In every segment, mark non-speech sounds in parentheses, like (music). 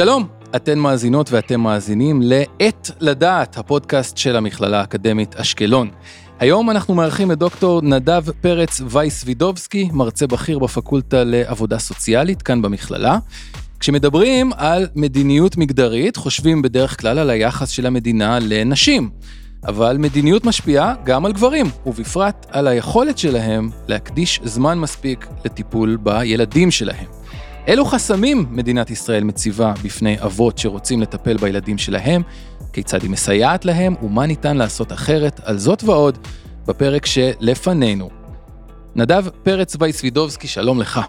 שלום, אתן מאזינות ואתם מאזינים ל"עת לדעת", הפודקאסט של המכללה האקדמית אשקלון. היום אנחנו מארחים את דוקטור נדב פרץ וייס וידובסקי, מרצה בכיר בפקולטה לעבודה סוציאלית כאן במכללה. כשמדברים על מדיניות מגדרית, חושבים בדרך כלל על היחס של המדינה לנשים. אבל מדיניות משפיעה גם על גברים, ובפרט על היכולת שלהם להקדיש זמן מספיק לטיפול בילדים שלהם. אילו חסמים מדינת ישראל מציבה בפני אבות שרוצים לטפל בילדים שלהם, כיצד היא מסייעת להם ומה ניתן לעשות אחרת, על זאת ועוד, בפרק שלפנינו. נדב פרץ וייסווידובסקי, שלום לך.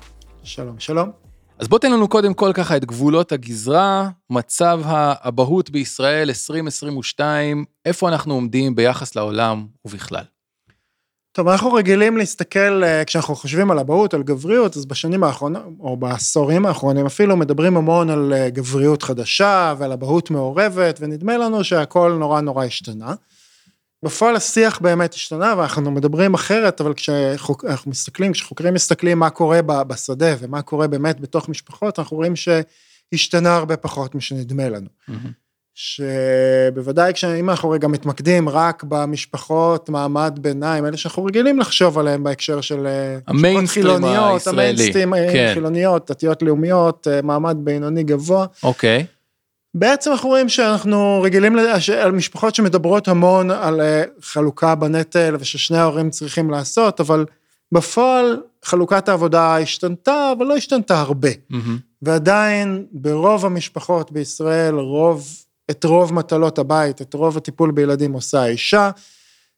שלום, שלום. אז בוא תן לנו קודם כל ככה את גבולות הגזרה, מצב האבהות בישראל 2022, איפה אנחנו עומדים ביחס לעולם ובכלל. טוב, אנחנו רגילים להסתכל, אה, כשאנחנו חושבים על אבהות, על גבריות, אז בשנים האחרונות, או בעשורים האחרונים אפילו, מדברים המון על אה, גבריות חדשה ועל אבהות מעורבת, ונדמה לנו שהכל נורא נורא השתנה. בפועל השיח באמת השתנה ואנחנו מדברים אחרת, אבל כשאנחנו מסתכלים, כשחוקרים מסתכלים מה קורה בשדה ומה קורה באמת בתוך משפחות, אנחנו רואים שהשתנה הרבה פחות משנדמה לנו. Mm-hmm. שבוודאי כשאם אנחנו רגע מתמקדים רק במשפחות מעמד ביניים, אלה שאנחנו רגילים לחשוב עליהם בהקשר של אה, המיינסטרים הישראלי, המיינסטרים אה, כן. חילוניות, דתיות לאומיות, אה, מעמד בינוני גבוה. אוקיי. Okay. בעצם אנחנו רואים שאנחנו רגילים על משפחות שמדברות המון על חלוקה בנטל וששני ההורים צריכים לעשות, אבל בפועל חלוקת העבודה השתנתה, אבל לא השתנתה הרבה. Mm-hmm. ועדיין ברוב המשפחות בישראל, רוב את רוב מטלות הבית, את רוב הטיפול בילדים עושה האישה,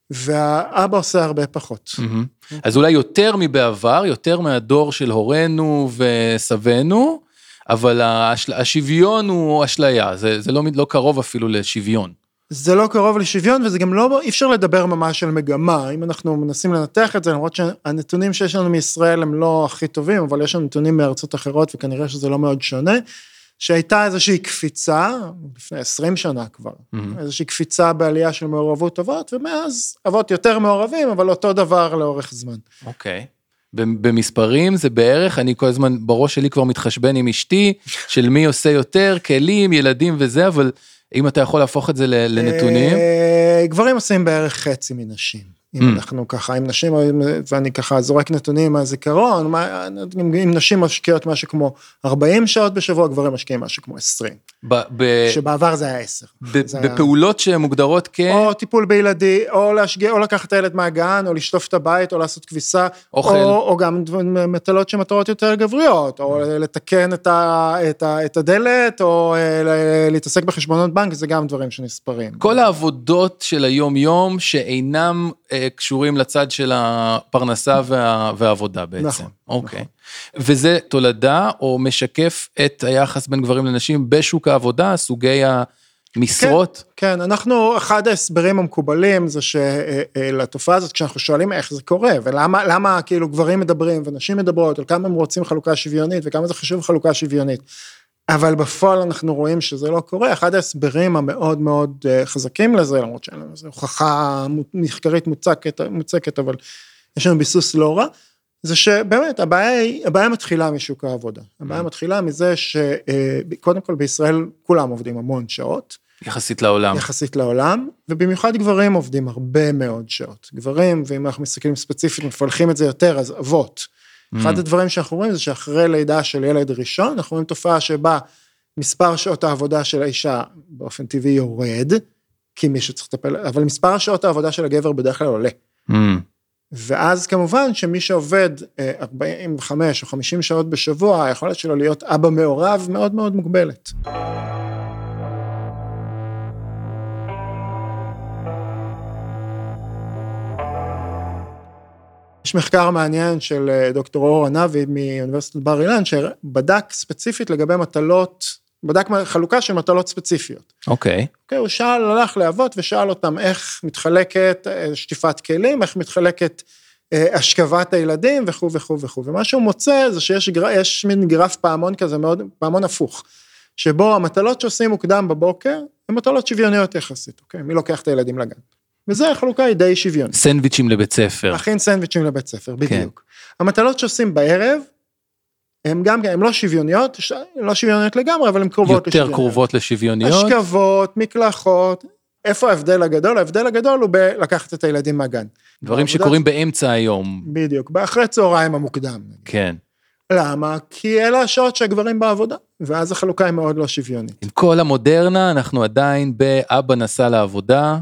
והאבא עושה הרבה פחות. Mm-hmm. אז אולי יותר מבעבר, יותר מהדור של הורינו וסבינו, אבל השל... השוויון הוא אשליה, זה, זה לא, לא קרוב אפילו לשוויון. זה לא קרוב לשוויון וזה גם לא, אי אפשר לדבר ממש על מגמה, אם אנחנו מנסים לנתח את זה, למרות שהנתונים שיש לנו מישראל הם לא הכי טובים, אבל יש לנו נתונים מארצות אחרות וכנראה שזה לא מאוד שונה. שהייתה איזושהי קפיצה, לפני 20 שנה כבר, mm-hmm. איזושהי קפיצה בעלייה של מעורבות אבות, ומאז אבות יותר מעורבים, אבל אותו דבר לאורך זמן. אוקיי. Okay. במספרים זה בערך, אני כל הזמן בראש שלי כבר מתחשבן עם אשתי, של מי עושה יותר, כלים, ילדים וזה, אבל אם אתה יכול להפוך את זה לנתונים? אה, גברים עושים בערך חצי מנשים. אם mm. אנחנו ככה, עם נשים, ואני ככה זורק נתונים מהזיכרון, אם נשים משקיעות משהו כמו 40 שעות בשבוע, גברים משקיעים משהו כמו 20. ב, ב, שבעבר זה היה 10. ב, זה בפעולות היה... שמוגדרות כ... או טיפול בילדי, או להשגיע, או לקחת את הילד מהגן, או לשטוף את הבית, או לעשות כביסה, אוכל. או, או גם מטלות שמטרות יותר גבריות, או mm. לתקן את, ה, את, ה, את הדלת, או אה, להתעסק בחשבונות בנק, זה גם דברים שנספרים. כל העבודות של היום-יום שאינם... אה, קשורים לצד של הפרנסה וה, והעבודה בעצם. נכון. אוקיי. נכון. וזה תולדה או משקף את היחס בין גברים לנשים בשוק העבודה, סוגי המשרות? כן, כן, אנחנו, אחד ההסברים המקובלים זה שלתופעה הזאת, כשאנחנו שואלים איך זה קורה, ולמה למה, כאילו גברים מדברים ונשים מדברות, על כמה הם רוצים חלוקה שוויונית וכמה זה חשוב חלוקה שוויונית. אבל בפועל אנחנו רואים שזה לא קורה, אחד ההסברים המאוד מאוד אה, חזקים לזה, למרות שאין לנו איזו הוכחה מחקרית מוצקת, מוצקת, אבל יש לנו ביסוס לא רע, זה שבאמת הבעיה היא, הבעיה מתחילה משוק העבודה. הבעיה mm. מתחילה מזה שקודם כל בישראל כולם עובדים המון שעות. יחסית לעולם. יחסית לעולם, ובמיוחד גברים עובדים הרבה מאוד שעות. גברים, ואם אנחנו מסתכלים ספציפית, מפלחים את זה יותר, אז אבות. אחד mm. הדברים שאנחנו רואים זה שאחרי לידה של ילד ראשון, אנחנו רואים תופעה שבה מספר שעות העבודה של האישה באופן טבעי יורד, כי מי שצריך לטפל, אבל מספר שעות העבודה של הגבר בדרך כלל עולה. Mm. ואז כמובן שמי שעובד 45 אה, או 50 שעות בשבוע, היכולת שלו להיות אבא מעורב מאוד מאוד מוגבלת. יש מחקר מעניין של אה, דוקטור אור ענבי מאוניברסיטת בר אילן, שבדק ספציפית לגבי מטלות, בדק חלוקה של מטלות ספציפיות. אוקיי. Okay. אוקיי, okay, הוא שאל, הלך לאבות ושאל אותם איך מתחלקת אה, שטיפת כלים, איך מתחלקת אה, השכבת הילדים וכו' וכו' וכו'. ומה שהוא מוצא זה שיש גר, מין גרף פעמון כזה מאוד, פעמון הפוך, שבו המטלות שעושים מוקדם בבוקר, הן מטלות שוויוניות יחסית, אוקיי? מי לוקח את הילדים לגן? וזה החלוקה היא די שוויונית. סנדוויצ'ים לבית ספר. להכין סנדוויצ'ים לבית ספר, כן. בדיוק. כן. המטלות שעושים בערב, הן גם, הן לא שוויוניות, לא שוויוניות לגמרי, אבל הן קרובות לשוויוניות. יותר קרובות לשוויוניות. השכבות, מקלחות, איפה ההבדל הגדול? ההבדל הגדול הוא בלקחת את הילדים מהגן. דברים שקורים באמצע היום. בדיוק, באחרי צהריים המוקדם. כן. למה? כי אלה השעות שהגברים בעבודה, ואז החלוקה היא מאוד לא שוויונית. עם כל המודרנה, אנחנו עדיין באבא נסע לעבודה,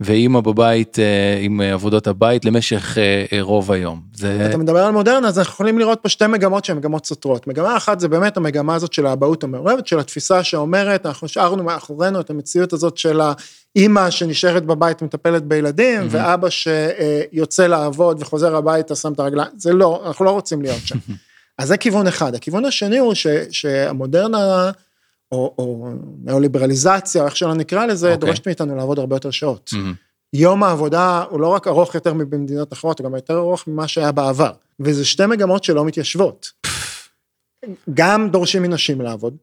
ואימא בבית אה, עם עבודות הבית למשך אה, אה, רוב היום. זה... אתה מדבר על מודרנה, אז אנחנו יכולים לראות פה שתי מגמות שהן מגמות סותרות. מגמה אחת זה באמת המגמה הזאת של האבהות המעורבת, של התפיסה שאומרת, אנחנו השארנו מאחורינו את המציאות הזאת של האימא שנשארת בבית מטפלת בילדים, mm-hmm. ואבא שיוצא לעבוד וחוזר הביתה, שם את הרגליים, זה לא, אנחנו לא רוצים להיות שם. (laughs) אז זה כיוון אחד. הכיוון השני הוא ש, שהמודרנה, או, או ניאו-ליברליזציה, איך שלא נקרא לזה, okay. אוקיי. דורשת מאיתנו לעבוד הרבה יותר שעות. Mm-hmm. יום העבודה הוא לא רק ארוך יותר מבמדינות אחרות, הוא גם יותר ארוך ממה שהיה בעבר. וזה שתי מגמות שלא מתיישבות. גם דורשים מנשים לעבוד,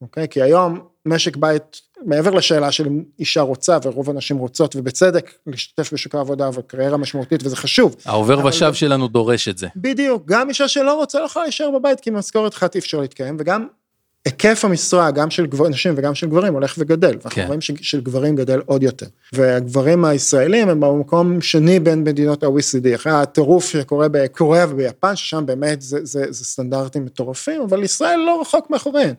אוקיי? כי היום משק בית, מעבר לשאלה של אישה רוצה, ורוב הנשים רוצות, ובצדק, להשתתף בשוק העבודה וקריירה משמעותית, וזה חשוב. העובר ושב שלנו דורש את זה. בדיוק, גם אישה שלא רוצה לא יכולה להישאר בבית, כי משכורת אחת אי אפשר להתקיים, וגם היקף המשרה, גם של גבר, נשים וגם של גברים, הולך וגדל. ואנחנו כן. רואים של גברים גדל עוד יותר. והגברים הישראלים הם במקום שני בין מדינות ה-OECD, אחרי הטירוף שקורה בקוריאה וביפן, ששם באמת זה, זה, זה סטנדרטים מטורפים, אבל ישראל לא רחוק מאחוריהם.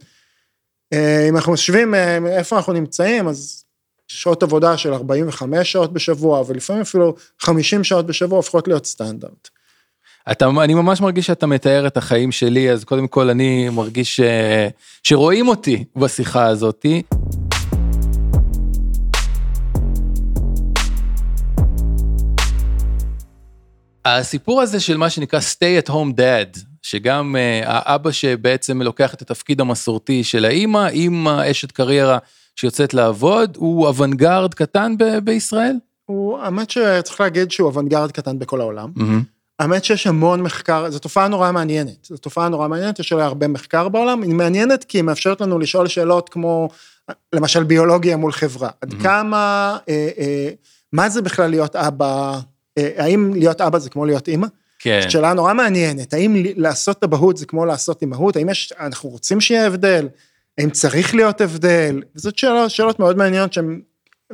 אה, אם אנחנו משווים אה, איפה אנחנו נמצאים, אז שעות עבודה של 45 שעות בשבוע, ולפעמים אפילו 50 שעות בשבוע הופכות להיות סטנדרט. אתה, אני ממש מרגיש שאתה מתאר את החיים שלי, אז קודם כל אני מרגיש ש, אה, שרואים אותי בשיחה הזאתי. הסיפור הזה של מה שנקרא stay at home dad, שגם uh, האבא שבעצם לוקח את התפקיד המסורתי של האימא, עם אשת קריירה שיוצאת לעבוד, הוא אוונגרד קטן ב- בישראל? הוא, האמת שצריך להגיד שהוא אוונגרד קטן בכל העולם. Mm-hmm. האמת שיש המון מחקר, זו תופעה נורא מעניינת, זו תופעה נורא מעניינת, יש עליה הרבה מחקר בעולם, היא מעניינת כי היא מאפשרת לנו לשאול שאלות כמו, למשל ביולוגיה מול חברה, עד mm-hmm. כמה, אה, אה, מה זה בכלל להיות אבא, אה, האם להיות אבא זה כמו להיות אימא? כן. זו שאלה נורא מעניינת, האם לעשות אבהות זה כמו לעשות אימהות, האם יש, אנחנו רוצים שיהיה הבדל, האם צריך להיות הבדל, וזאת שאלות, שאלות מאוד מעניינות שהן,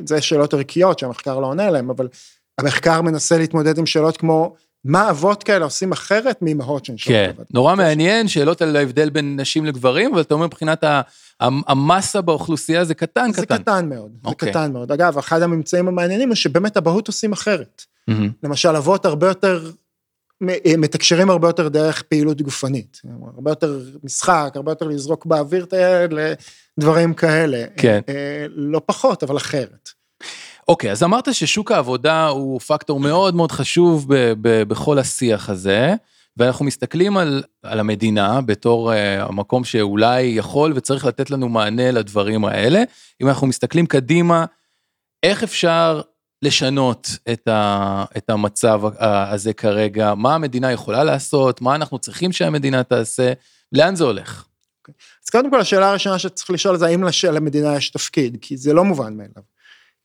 זה שאלות ערכיות שהמחקר לא עונה עליהן, אבל המחקר מנסה להתמודד עם שאלות כמו, מה אבות כאלה עושים אחרת מאימהות שנשארות כן. נורא מעניין, שאלות על ההבדל בין נשים לגברים, אבל אתה אומר מבחינת המסה באוכלוסייה זה קטן, זה קטן. זה קטן מאוד, okay. זה אוקיי. קטן מאוד. אגב, אחד הממצאים המעניינים הוא שבאמת אבהות עושים אחרת. Mm-hmm. למשל, אבות הרבה יותר, מתקשרים הרבה יותר דרך פעילות גופנית. הרבה יותר משחק, הרבה יותר לזרוק באוויר את הילד לדברים כאלה. כן. אה, לא פחות, אבל אחרת. אוקיי, אז אמרת ששוק העבודה הוא פקטור מאוד מאוד חשוב ב- ב- בכל השיח הזה, ואנחנו מסתכלים על, על המדינה בתור uh, המקום שאולי יכול וצריך לתת לנו מענה לדברים האלה. אם אנחנו מסתכלים קדימה, איך אפשר לשנות את, ה, את המצב הזה כרגע, מה המדינה יכולה לעשות, מה אנחנו צריכים שהמדינה תעשה, לאן זה הולך? Okay. אוקיי. אז קודם כל השאלה הראשונה שצריך לשאול זה האם למדינה יש תפקיד, כי זה לא מובן מאליו.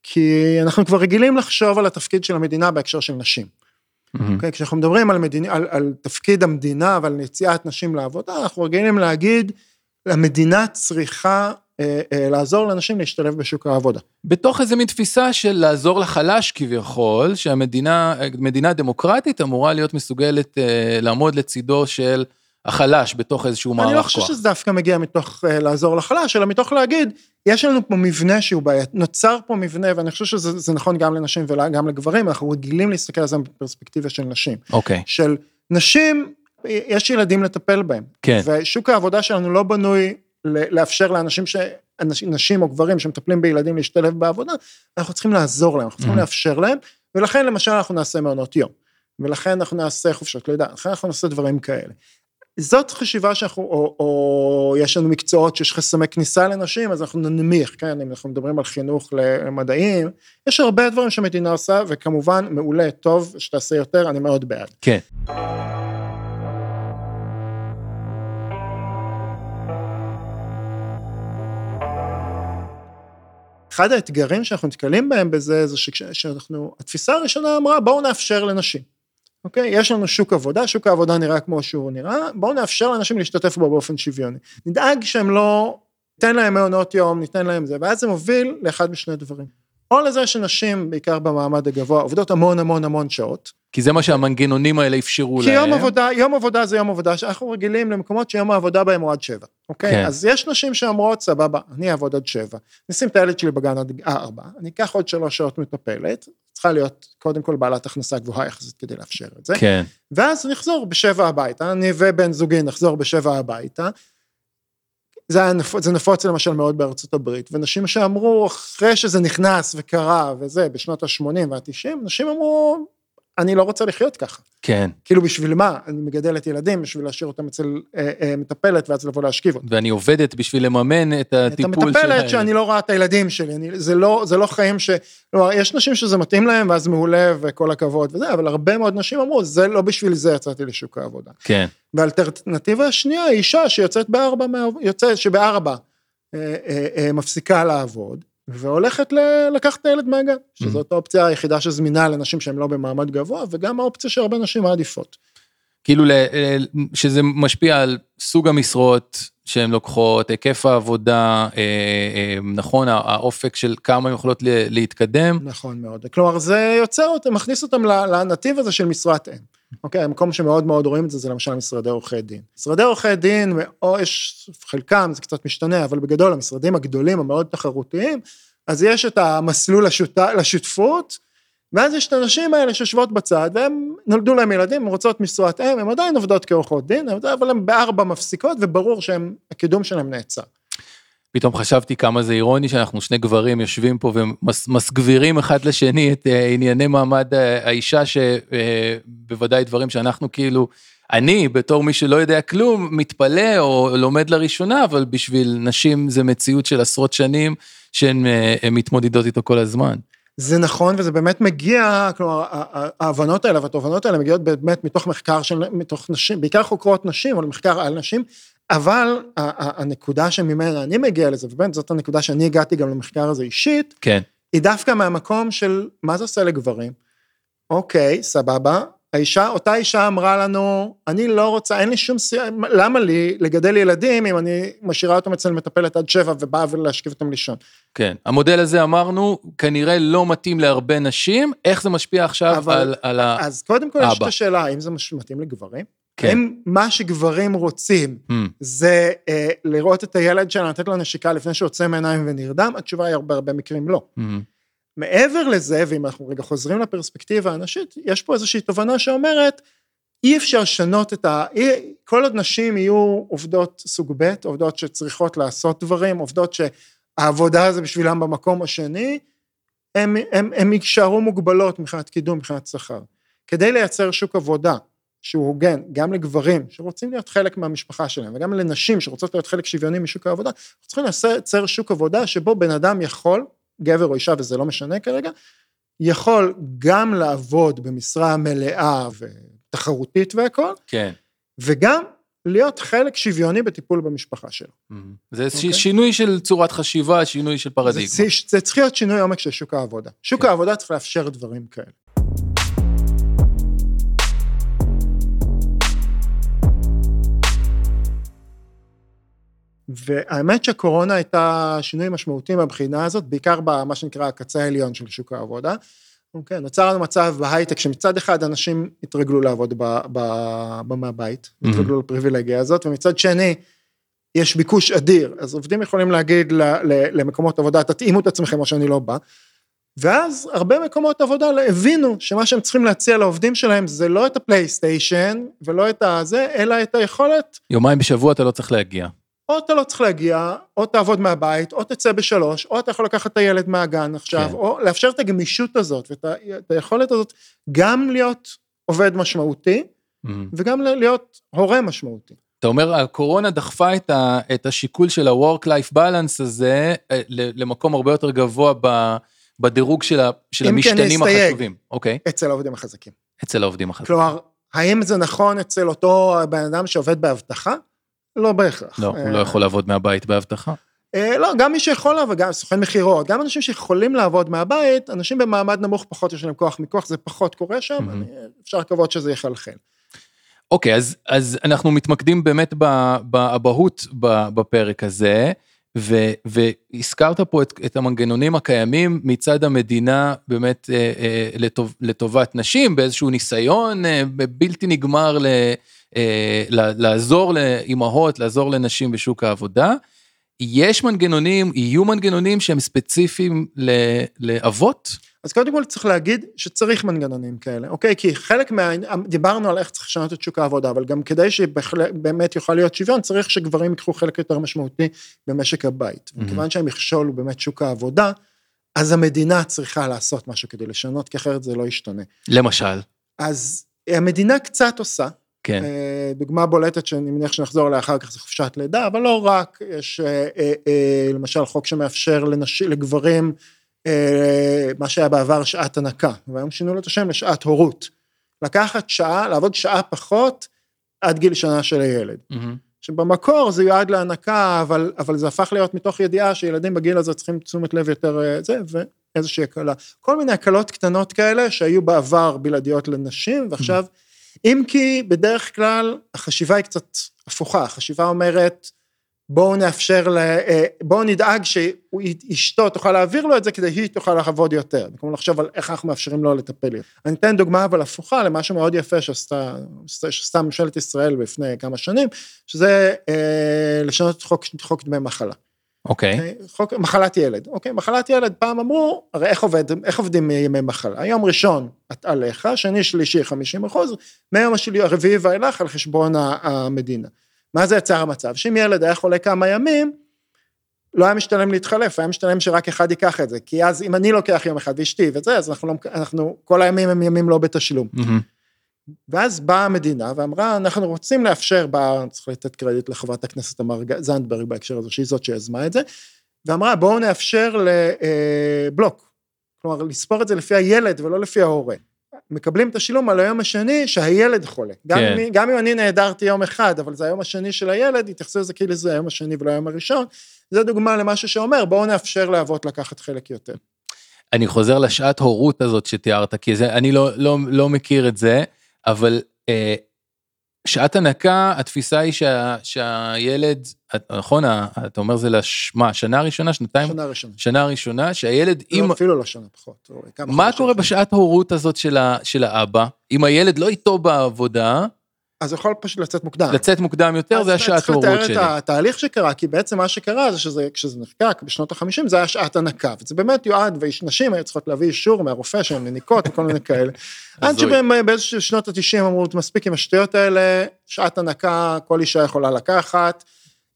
כי אנחנו כבר רגילים לחשוב על התפקיד של המדינה בהקשר של נשים. Mm-hmm. Okay, אוקיי? כשאנחנו מדברים על, מדיני, על, על תפקיד המדינה ועל יציאת נשים לעבודה, אנחנו רגילים להגיד, המדינה צריכה אה, אה, לעזור לאנשים להשתלב בשוק העבודה. בתוך איזה מין תפיסה של לעזור לחלש כביכול, שהמדינה, מדינה דמוקרטית אמורה להיות מסוגלת אה, לעמוד לצידו של החלש בתוך איזשהו מערך כוח. אני לא חושב שזה דווקא מגיע מתוך uh, לעזור לחלש, אלא מתוך להגיד, יש לנו פה מבנה שהוא בעיה, נוצר פה מבנה, ואני חושב שזה נכון גם לנשים וגם לגברים, אנחנו רגילים להסתכל על זה בפרספקטיבה של נשים. אוקיי. Okay. של נשים, יש ילדים לטפל בהם. כן. ושוק העבודה שלנו לא בנוי לאפשר לאנשים ש... נשים או גברים שמטפלים בילדים להשתלב בעבודה, אנחנו צריכים לעזור להם, אנחנו צריכים mm-hmm. לאפשר להם, ולכן למשל אנחנו נעשה מעונות יום, ולכן אנחנו נעשה חופשות לידה, לכן אנחנו נעשה דברים כאלה. זאת חשיבה שאנחנו, או, או יש לנו מקצועות שיש חסמי כניסה לנשים, אז אנחנו ננמיך, כן, אם אנחנו מדברים על חינוך למדעים, יש הרבה דברים שהמדינה עושה, וכמובן, מעולה, טוב, שתעשה יותר, אני מאוד בעד. כן. אחד האתגרים שאנחנו נתקלים בהם בזה, זה שאנחנו, התפיסה הראשונה אמרה, בואו נאפשר לנשים. אוקיי? יש לנו שוק עבודה, שוק העבודה נראה כמו שהוא נראה, בואו נאפשר לאנשים להשתתף בו באופן שוויוני. נדאג שהם לא, ניתן להם מעונות יום, ניתן להם זה, ואז זה מוביל לאחד משני דברים. או לזה שנשים, בעיקר במעמד הגבוה, עובדות המון המון המון שעות. כי זה מה שהמנגנונים האלה אפשרו כי להם. יום עבודה, יום עבודה זה יום עבודה, שאנחנו רגילים למקומות שיום העבודה בהם הוא עד שבע, אוקיי? כן. אז יש נשים שאומרות, סבבה, אני אעבוד עד שבע, נשים את הילד שלי בגן עד ארבע, אני אקח עוד שלוש שעות מטפלת, צריכה להיות קודם כל בעלת הכנסה גבוהה יחסית כדי לאפשר את זה, כן. ואז נחזור בשבע הביתה, אני ובן זוגי נחזור בשבע הביתה. זה, היה זה נפוץ למשל מאוד בארצות הברית, ונשים שאמרו, אחרי שזה נכנס וקרה וזה, בשנות ה-80 וה-90, נשים אמרו, אני לא רוצה לחיות ככה. כן. כאילו בשביל מה? אני מגדלת ילדים בשביל להשאיר אותם אצל אה, אה, מטפלת ואז לבוא להשכיב אותם. ואני עובדת בשביל לממן את את הטיפול שלהם. המטפלת שאני לא רואה את הילדים שלי, אני, זה, לא, זה לא חיים ש... כלומר, יש נשים שזה מתאים להם ואז מעולה וכל הכבוד וזה, אבל הרבה מאוד נשים אמרו, זה לא בשביל זה יצאתי לשוק העבודה. כן. והאלטרנטיבה השנייה היא אישה שיוצאת בארבע, יוצאת, שבארבע אה, אה, אה, מפסיקה לעבוד, והולכת ל- לקחת את הילד מהגן, שזאת האופציה היחידה שזמינה לנשים שהן לא במעמד גבוה, וגם האופציה שהרבה נשים מעדיפות. כאילו שזה משפיע על סוג המשרות שהן לוקחות, היקף העבודה, אה, אה, נכון, הא- האופק של כמה הן יכולות להתקדם. נכון מאוד. כלומר, זה יוצר אותם, מכניס אותם לנתיב הזה של משרת אם. אוקיי, המקום שמאוד מאוד רואים את זה, זה למשל משרדי עורכי דין. משרדי עורכי דין, או יש, חלקם זה קצת משתנה, אבל בגדול המשרדים הגדולים, המאוד תחרותיים, אז יש את המסלול לשות... לשותפות, ואז יש את הנשים האלה שיושבות בצד, והם נולדו להם ילדים, הן רוצות משרת אם, הן עדיין עובדות כעורכות דין, אבל הן בארבע מפסיקות, וברור שהקידום שלהם נעצר. פתאום חשבתי כמה זה אירוני שאנחנו שני גברים יושבים פה ומסגבירים אחד לשני את אה, ענייני מעמד אה, האישה, שבוודאי דברים שאנחנו כאילו, אני בתור מי שלא יודע כלום, מתפלא או לומד לראשונה, אבל בשביל נשים זה מציאות של עשרות שנים שהן אה, הן מתמודדות איתו כל הזמן. זה נכון, וזה באמת מגיע, כלומר, ההבנות האלה והתובנות האלה מגיעות באמת מתוך מחקר של, מתוך נשים, בעיקר חוקרות נשים, אבל מחקר על נשים, אבל הנקודה שממנה אני מגיע לזה, ובאמת זאת הנקודה שאני הגעתי גם למחקר הזה אישית, כן, היא דווקא מהמקום של מה זה עושה לגברים. אוקיי, סבבה, האישה, אותה אישה אמרה לנו, אני לא רוצה, אין לי שום סיוע, למה לי לגדל ילדים אם אני משאירה אותם אצל מטפלת עד שבע ובאה ולהשכיב אותם לישון? כן. המודל הזה אמרנו, כנראה לא מתאים להרבה נשים, איך זה משפיע עכשיו אבל- על, על ה... אז קודם כל יש את. השאלה, האם זה מתאים לגברים? כן. האם מה שגברים רוצים Hmm, זה אה, לראות את הילד שלנו, לתת לו נשיקה לפני שהוא יוצא מעיניים ונרדם? התשובה היא הרבה הרבה מקרים לא. hmm. מעבר לזה, ואם אנחנו רגע חוזרים לפרספקטיבה הנשית, יש פה איזושהי תובנה שאומרת, אי אפשר לשנות את ה... אי, כל עוד נשים יהיו עובדות סוג ב', עובדות שצריכות לעשות דברים, עובדות שהעבודה זה בשבילם במקום השני, הם יישארו מוגבלות מבחינת קידום, מבחינת שכר. כדי לייצר שוק עבודה שהוא הוגן, גם לגברים שרוצים להיות חלק מהמשפחה שלהם, וגם לנשים שרוצות להיות חלק שוויוני משוק העבודה, אנחנו צריכים לייצר שוק עבודה שבו בן אדם יכול, גבר או אישה, וזה לא משנה כרגע, יכול גם לעבוד במשרה מלאה ותחרותית והכל, כן. וגם להיות חלק שוויוני בטיפול במשפחה שלו. Hmm. זה איזשהו אוקיי. שינוי של צורת חשיבה, שינוי של פרדיגמה. זה, זה צריך להיות שינוי עומק של שוק העבודה. שוק כן. העבודה צריך לאפשר דברים כאלה. והאמת שהקורונה הייתה שינוי משמעותי מהבחינה הזאת, בעיקר במה שנקרא הקצה העליון של שוק העבודה. אוקיי, נוצר לנו מצב בהייטק שמצד אחד אנשים התרגלו לעבוד מהבית, Mhm. התרגלו לפריבילגיה הזאת, ומצד שני, יש ביקוש אדיר, אז עובדים יכולים להגיד ל- ל- למקומות עבודה, תתאימו את עצמכם או שאני לא בא. ואז הרבה מקומות עבודה הבינו שמה שהם צריכים להציע לעובדים שלהם זה לא את הפלייסטיישן ולא את הזה, אלא את היכולת, יומיים בשבוע אתה לא צריך להגיע. או אתה לא צריך להגיע, או תעבוד מהבית, או תצא בשלוש, או אתה יכול לקחת את הילד מהגן עכשיו, כן. או לאפשר את הגמישות הזאת ואת היכולת הזאת גם להיות עובד משמעותי Hmm. וגם להיות הורה משמעותי. אתה אומר, הקורונה דחפה את, ה, את השיקול של ה-work-life balance הזה אה, למקום הרבה יותר גבוה ב, בדירוג של, ה, של כן, המשתנים נסתייג. החשובים. אוקיי, אצל העובדים החזקים. אצל העובדים החזקים. כלומר, האם זה נכון אצל אותו בן אדם שעובד באבטחה? לא בהכרח. לא, הוא לא יכול לעבוד מהבית באבטחה. אה, לא, גם מי שיכול לעבוד, גם סוכן מכירות, גם אנשים שיכולים לעבוד מהבית, אנשים במעמד נמוך פחות יש להם כוח מכוח, זה פחות קורה שם, Mhm. אני- אפשר לקוות שזה יחלחל. אוקיי, אז, אז אנחנו מתמקדים באמת באבהות בפרק הזה, ו, והזכרת פה את, את המנגנונים הקיימים מצד המדינה באמת אה, אה, לטוב, לטובת נשים, באיזשהו ניסיון אה, בלתי נגמר ל, אה, ל, לעזור לאימהות, לעזור לנשים בשוק העבודה. יש מנגנונים, יהיו מנגנונים שהם ספציפיים ל, לאבות? אז קודם כל צריך להגיד שצריך מנגנונים כאלה, אוקיי? כי חלק מה... דיברנו על איך צריך לשנות את שוק העבודה, אבל גם כדי שבאמת יוכל להיות שוויון, צריך שגברים ייקחו חלק יותר משמעותי במשק הבית. Mhm. מכיוון שהמכשול הוא באמת שוק העבודה, אז המדינה צריכה לעשות משהו כדי לשנות, כי אחרת זה לא ישתנה. למשל, אז המדינה קצת עושה, כן. אה, דוגמה בולטת שאני מניח שנחזור אליה אחר כך זה חופשת לידה, אבל לא רק, יש אה, אה, למשל חוק שמאפשר לנש... לגברים, מה שהיה בעבר שעת הנקה, והיום שינו לו את השם לשעת הורות. לקחת שעה, לעבוד שעה פחות עד גיל שנה של הילד. מהמם. שבמקור זה יועד להנקה, אבל, אבל זה הפך להיות מתוך ידיעה שילדים בגיל הזה צריכים תשומת לב יותר זה, ואיזושהי הקלה. כל מיני הקלות קטנות כאלה שהיו בעבר בלעדיות לנשים, ועכשיו, אם כי בדרך כלל החשיבה היא קצת הפוכה, החשיבה אומרת, בואו נאפשר, ל, אה, בואו נדאג שאשתו תוכל להעביר לו את זה כדי שהיא תוכל לעבוד יותר. במקום לחשוב על איך אנחנו מאפשרים לו לטפל. אני אתן דוגמה אבל הפוכה למשהו מאוד יפה שעשתה, שעשתה ממשלת ישראל לפני כמה שנים, שזה אה, לשנות את חוק, חוק דמי מחלה. אוקיי. אוקיי? חוק מחלת ילד. אוקיי, מחלת ילד, פעם אמרו, הרי איך עובד, איך עובדים ימי מחלה? היום ראשון את עליך, שני, שלישי, 50 אחוז, מהיום השלי- הרביעי ואילך על חשבון המדינה. מה זה יצר המצב? שאם ילד היה חולה כמה ימים, לא היה משתלם להתחלף, היה משתלם שרק אחד ייקח את זה, כי אז אם אני לוקח יום אחד ואשתי וזה, אז אנחנו, לא, אנחנו כל הימים הם ימים לא בתשלום. מהמם. ואז באה המדינה ואמרה, אנחנו רוצים לאפשר, באה, צריך לתת קרדיט לחברת הכנסת תמר זנדברג בהקשר הזה, שהיא זאת שיזמה את זה, ואמרה, בואו נאפשר לבלוק, כלומר, לספור את זה לפי הילד ולא לפי ההורה. מקבלים את השילום על היום השני שהילד חולה. גם, כן. אם, גם אם אני נעדרתי יום אחד, אבל זה היום השני של הילד, יתייחסו לזה כאילו זה היום השני ולא היום הראשון. זה דוגמה למשהו שאומר, בואו נאפשר לאבות לקחת חלק יותר. אני חוזר לשעת הורות הזאת שתיארת, כי זה, אני לא, לא, לא מכיר את זה, אבל אה, שעת הנקה, התפיסה היא שה, שהילד, נכון, אתה אומר זה לש... מה, שנה ראשונה, שנתיים? שנה ראשונה. שנה ראשונה, שהילד, אם... אם... אפילו לא שנה פחות. מה. קורה בשעת הורות הזאת של, ה, של האבא? אם הילד לא איתו בעבודה, אז יכול פשוט לצאת מוקדם. לצאת מוקדם יותר, אז זה השעת צריך הורות לתאר שלי. את התהליך שקרה, כי בעצם מה שקרה זה שזה, כשזה נחקק בשנות ה-50, זה היה שעת הנקה, וזה באמת יועד, ונשים היו צריכות להביא אישור מהרופא שהן מניקות וכל מיני כאלה. (laughs) עד. שבאיזשהו שנות ה-90 אמרו, מספיק עם השטויות האלה, שעת הנקה, כל אישה יכולה לקחת,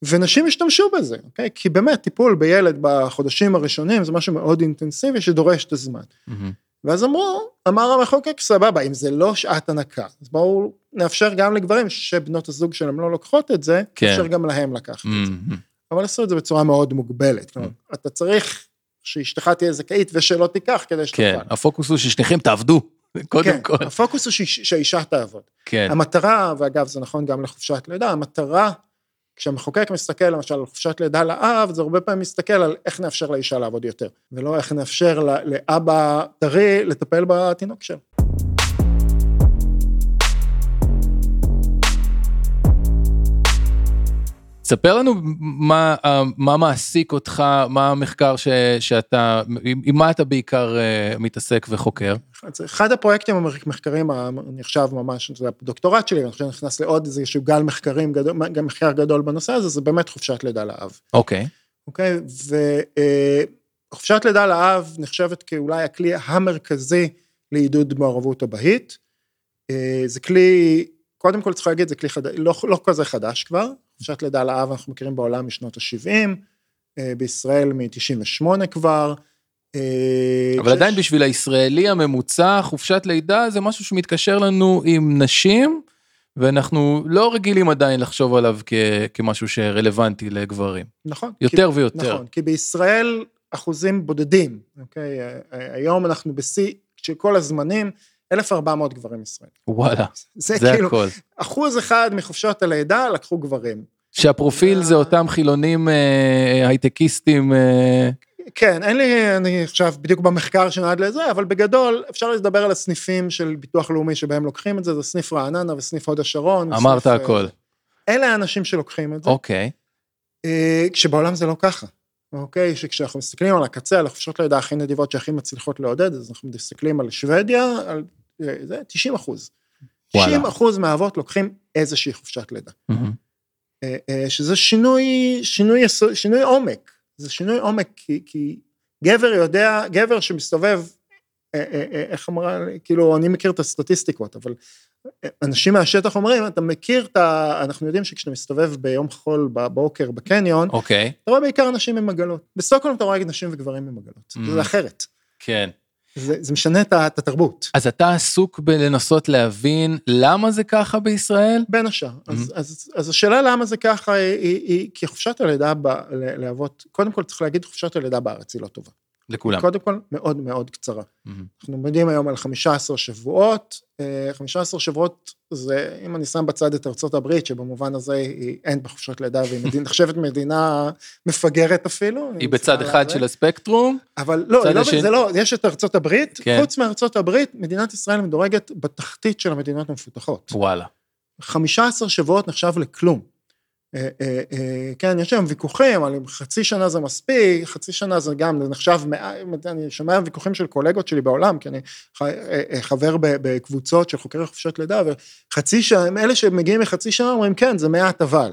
ונשים השתמשו בזה, אוקיי? כי באמת, טיפול בילד בחודשים הראשונים זה משהו מאוד אינטנסיבי שדורש את הזמן. מהמם. ואז אמרו, אמר המחוקק, סבבה, אם זה לא שעת הנקה, אז בואו נאפשר גם לגברים שבנות הזוג שלהם לא לוקחות את זה, כן. נאפשר גם להם לקחת את זה. אבל עשו את זה בצורה מאוד מוגבלת. כלומר, אתה צריך שאשתך תהיה זכאית ושלא תיקח כדי שתוכל. כן, הפוקוס הוא ששניכם תעבדו, (laughs) קודם כן, כל. הפוקוס הוא שהאיש- שהאישה תעבוד. כן, המטרה, ואגב, זה נכון גם לחופשת לידה, המטרה, כשהמחוקק מסתכל למשל על חופשת לידה לאב, זה הרבה פעמים מסתכל על איך נאפשר לאישה לעבוד יותר, ולא איך נאפשר לאבא טרי לטפל בתינוק שלו. ספר לנו מה, אה, מה מעסיק אותך, מה המחקר ש, שאתה, עם, מה אתה בעיקר אה, מתעסק וחוקר. אחד הפרויקטים המחקרים הנחשב ממש, זה הדוקטורט שלי, אני חושב שנכנס לעוד איזשהו גל מחקרים גדול, גם מחקר גדול בנושא הזה, זה באמת חופשת לידה לאב. אוקיי, אוקיי? וחופשת לידה לאב נחשבת כאולי הכלי המרכזי לעידוד מעורבות אבהית. אה, זה כלי, קודם כל צריך להגיד, זה כלי חדש, לא, לא כזה חדש כבר. חופשת לידה לאב אנחנו מכירים בעולם משנות ה-70, בישראל מ-98 כבר. אה, אבל עדיין בשביל הישראלי הממוצע, חופשת לידה זה משהו שמתקשר לנו עם נשים, ואנחנו לא רגילים עדיין לחשוב עליו כ, כמשהו שרלוונטי לגברים. נכון. יותר כי, ויותר. נכון, כי בישראל אחוזים בודדים, אוקיי? אה, אה, היום אנחנו בשיא של כל הזמנים, 1,400 גברים ישראלים. וואלה, זה, זה כאילו, הכל. אחוז אחד מחופשות הלידה לקחו גברים. שהפרופיל זה אותם חילונים אה, הייטקיסטים. אה, כן, אין לי, אני עכשיו בדיוק במחקר שנועד לזה, אבל בגדול אפשר לדבר על הסניפים של ביטוח לאומי שבהם לוקחים את זה, זה סניף רעננה וסניף הוד השרון. אמרת סניף, הכל. אלה האנשים שלוקחים את זה, אוקיי. אה, כשבעולם זה לא ככה. אוקיי, שכשאנחנו מסתכלים על הקצה, על החופשות לידה הכי נדיבות שהכי מצליחות לעודד, אז אנחנו מסתכלים על שוודיה, על אה, זה 90 אחוז. וואלה. 90 אחוז מהאבות לוקחים איזושהי חופשת לידה. אה, אה, שזה שינוי, שינוי, שינוי עומק. זה שינוי עומק, כי, כי גבר יודע, גבר שמסתובב, איך אמרה, כאילו, אני מכיר את הסטטיסטיקות, אבל אנשים מהשטח אומרים, אתה מכיר את ה... אנחנו יודעים שכשאתה מסתובב ביום חול בבוקר בקניון, אוקיי. אתה רואה בעיקר נשים עם עגלות. בסטוקהולם אתה רואה נשים וגברים עם עגלות. Mm. זה אחרת. כן. זה, זה משנה את, את התרבות. אז אתה עסוק בלנסות להבין למה זה ככה בישראל? בין השאר. Mm-hmm. אז, אז, אז השאלה למה זה ככה היא, היא, היא כי חופשת הלידה ב, לאבות, קודם כל צריך להגיד, חופשת הלידה בארץ היא לא טובה. לכולם. קודם כל, מאוד מאוד קצרה. מהמם. אנחנו עומדים היום על 15 שבועות, אה, 15 שבועות זה, אם אני שם בצד את הברית, שבמובן הזה היא אין בה חופשת לידה, והיא (laughs) נחשבת מדינה מפגרת אפילו. היא בצד אחד של הספקטרום, אבל לא, לא, השני- זה לא, יש את הברית, כן. חוץ הברית, מדינת ישראל מדורגת בתחתית של המדינות המפותחות. וואלה. 15 שבועות נחשב לכלום. אה, אה, אה, כן, יש היום ויכוחים, על אם חצי שנה זה מספיק, חצי שנה זה גם, נחשב, אני שומע ויכוחים של קולגות שלי בעולם, כי אני חבר בקבוצות של חוקרי חופשת לידה, וחצי שנה, אלה שמגיעים מחצי שנה אומרים, כן, זה מעט אבל.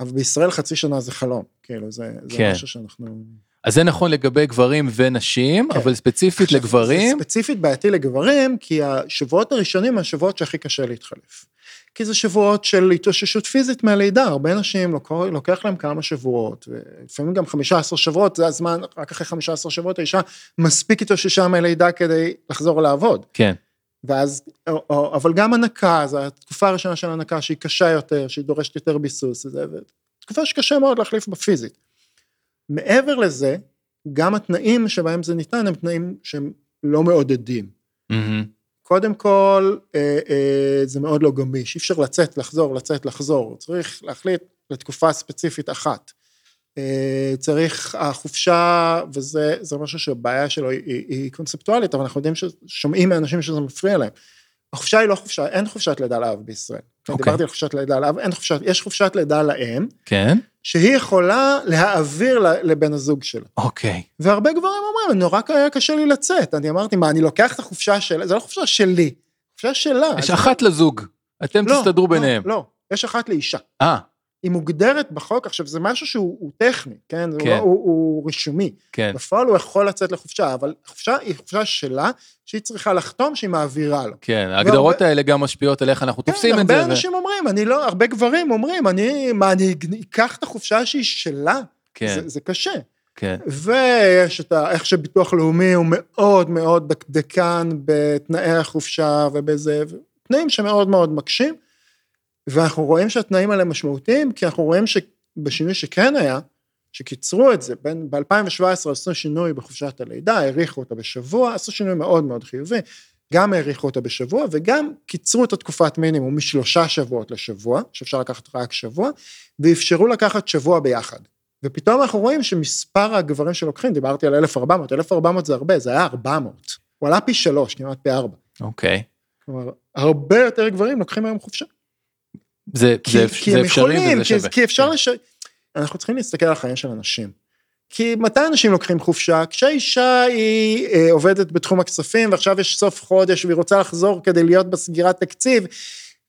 אבל בישראל חצי שנה זה חלום, כאילו, זה, זה כן. משהו שאנחנו... אז זה נכון לגבי גברים ונשים, כן. אבל ספציפית עכשיו, לגברים, זה ספציפית בעייתי לגברים, כי השבועות הראשונים הם השבועות שהכי קשה להתחלף. כי זה שבועות של התאוששות פיזית מהלידה, הרבה אנשים לוקח, לוקח להם כמה שבועות, ולפעמים גם 15 שבועות, זה הזמן, רק אחרי 15 שבועות האישה מספיק התאוששה מהלידה כדי לחזור לעבוד. כן. ואז, או, או, אבל גם הנקה, זו התקופה הראשונה של הנקה שהיא קשה יותר, שהיא דורשת יותר ביסוס, וזה, תקופה שקשה מאוד להחליף בה פיזית. מעבר לזה, גם התנאים שבהם זה ניתן הם תנאים שהם לא מעודדים. מהמם. קודם כל, אה, אה, זה מאוד לא גמיש, אי אפשר לצאת, לחזור, לצאת, לחזור, צריך להחליט לתקופה ספציפית אחת. אה, צריך, החופשה, וזה זה משהו שהבעיה שלו היא, היא, היא קונספטואלית, אבל אנחנו יודעים ששומעים מאנשים שזה מפריע להם. החופשה היא לא חופשה, אין חופשת לידה לאב בישראל. Okay. אוקיי. דיברתי על חופשת לידה לאב, אין חופשת, יש חופשת לידה לאם, כן. שהיא יכולה להעביר לבן הזוג שלה. אוקיי. והרבה גברים אומרים, נורא היה קשה לי לצאת. אני אמרתי, מה, אני לוקח את החופשה שלה, זה לא חופשה שלי, חופשה שלה. יש אחת לזוג, אתם לא, תסתדרו לא, ביניהם. לא, יש אחת לאישה. אה, היא מוגדרת בחוק, עכשיו זה משהו שהוא הוא טכני, כן? הוא, כן. לא, הוא, הוא רישומי. כן. בפועל הוא יכול לצאת לחופשה, אבל חופשה היא חופשה שלה, שהיא צריכה לחתום שהיא מעבירה לו. כן, ההגדרות האלה גם משפיעות על איך אנחנו תופסים כן, את זה. הרבה ו- אנשים אומרים, אני לא, הרבה גברים אומרים, אני, מה, אני אקח את החופשה שהיא שלה? כן, זה, זה קשה. כן. ויש את ה, איך שביטוח לאומי הוא מאוד מאוד דקדקן בתנאי החופשה ובזה, תנאים שמאוד מאוד מקשים, ואנחנו רואים שהתנאים האלה משמעותיים, כי אנחנו רואים שבשינוי שכן היה, שקיצרו את זה, בין, ב-2017 עשו שינוי בחופשת הלידה, האריכו אותה בשבוע, עשו שינוי מאוד מאוד חיובי, גם האריכו אותה בשבוע, וגם קיצרו את התקופת מינימום משלושה שבועות לשבוע, שאפשר לקחת רק שבוע, ואפשרו לקחת שבוע ביחד. ופתאום אנחנו רואים שמספר הגברים שלוקחים, דיברתי על 1,400, 1,400 זה הרבה, זה היה 400. הוא עלה פי שלוש, כמעט פי ארבע. אוקיי. כלומר, הרבה יותר גברים לוקחים היום חופשה. זה כי, זה- כי זה הם אפשרי יכולים, וזה כי, שווה. כי אפשר כן. לש... אנחנו צריכים להסתכל על החיים של אנשים. כי מתי אנשים לוקחים חופשה? כשהאישה היא אה, עובדת בתחום הכספים, ועכשיו יש סוף חודש והיא רוצה לחזור כדי להיות בסגירת תקציב,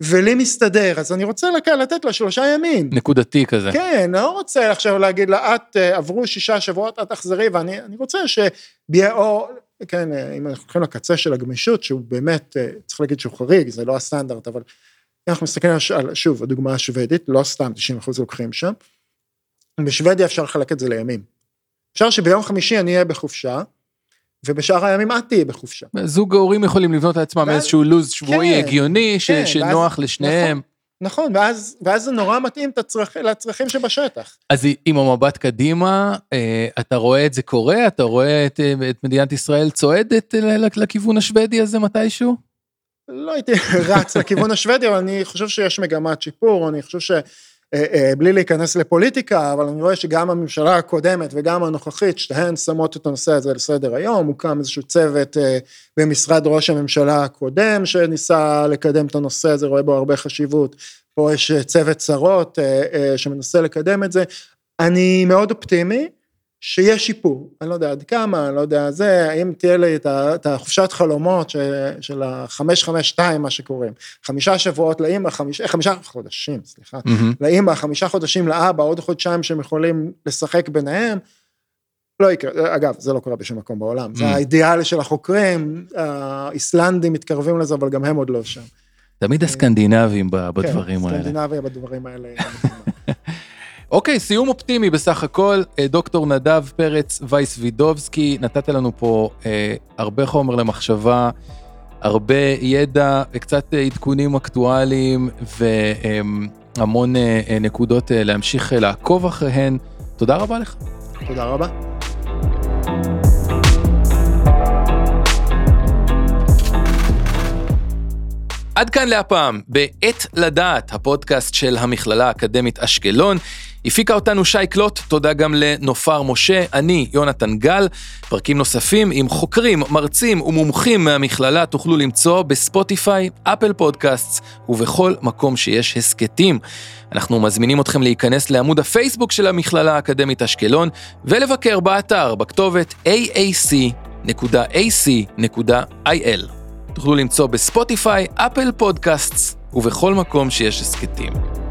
ולי מסתדר, אז אני רוצה לק- לתת לה שלושה ימים. נקודתי כזה. כן, אני לא רוצה עכשיו להגיד לה, את אה, עברו שישה שבועות, את תחזרי, ואני אני רוצה שביהיה, או, כן, אה, אם אנחנו הולכים לקצה של הגמישות, שהוא באמת, אה, צריך להגיד שהוא חריג, זה לא הסטנדרט, אבל אנחנו מסתכלים על, שוב, הדוגמה השוודית, לא סתם 90 אחוז לוקחים שם, בשוודיה אפשר לחלק את זה לימים. אפשר שביום חמישי אני אהיה בחופשה, ובשאר הימים את תהיי בחופשה. זוג ההורים יכולים לבנות לעצמם ואז- איזשהו לוז שבועי כן, הגיוני, ש- כן, שנוח ואז- לשניהם. נכון, ואז, ואז זה נורא מתאים את הצרכ, לצרכים שבשטח. אז עם המבט קדימה, אה, אתה רואה את זה קורה? אתה רואה את, אה, את מדינת ישראל צועדת לכיוון השוודי הזה מתישהו? לא הייתי (laughs) רץ לכיוון השוודי, אבל אני חושב שיש מגמת שיפור, אני חושב בלי להיכנס לפוליטיקה, אבל אני רואה שגם הממשלה הקודמת וגם הנוכחית, שתיהן שמות את הנושא הזה על סדר היום, הוקם איזשהו צוות במשרד ראש הממשלה הקודם, שניסה לקדם את הנושא הזה, רואה בו הרבה חשיבות. פה יש צוות שרות שמנסה לקדם את זה. אני מאוד אופטימי. שיש שיפור, אני לא יודע עד כמה, אני לא יודע זה, האם תהיה לי את החופשת חלומות של החמש חמש שתיים, מה שקוראים, חמישה שבועות לאמא, חמיש, חמישה חודשים, סליחה, mm-hmm. לאמא, חמישה חודשים לאבא, עוד חודשיים שהם יכולים לשחק ביניהם, לא יקרה, אגב, זה לא קורה בשום מקום בעולם, mm-hmm. זה האידיאל של החוקרים, האיסלנדים מתקרבים לזה, אבל גם הם עוד לא שם. תמיד הסקנדינבים בדברים כן, האלה. כן, סקנדינביה בדברים האלה. (laughs) אוקיי, סיום אופטימי בסך הכל. אה, דוקטור נדב פרץ וייס וידובסקי, נתת לנו פה אה, הרבה חומר למחשבה, הרבה ידע, וקצת עדכונים אקטואליים והמון אה, אה, נקודות אה, להמשיך אה, לעקוב אחריהן. תודה רבה לך. תודה רבה. עד כאן להפעם, בעת לדעת, הפודקאסט של המכללה האקדמית אשקלון. הפיקה אותנו שי קלוט, תודה גם לנופר משה, אני יונתן גל. פרקים נוספים עם חוקרים, מרצים ומומחים מהמכללה תוכלו למצוא בספוטיפיי, אפל פודקאסטס ובכל מקום שיש הסכתים. אנחנו מזמינים אתכם להיכנס לעמוד הפייסבוק של המכללה האקדמית אשקלון ולבקר באתר בכתובת aac.ac.il. תוכלו למצוא בספוטיפיי, אפל פודקאסטס ובכל מקום שיש הסכתים.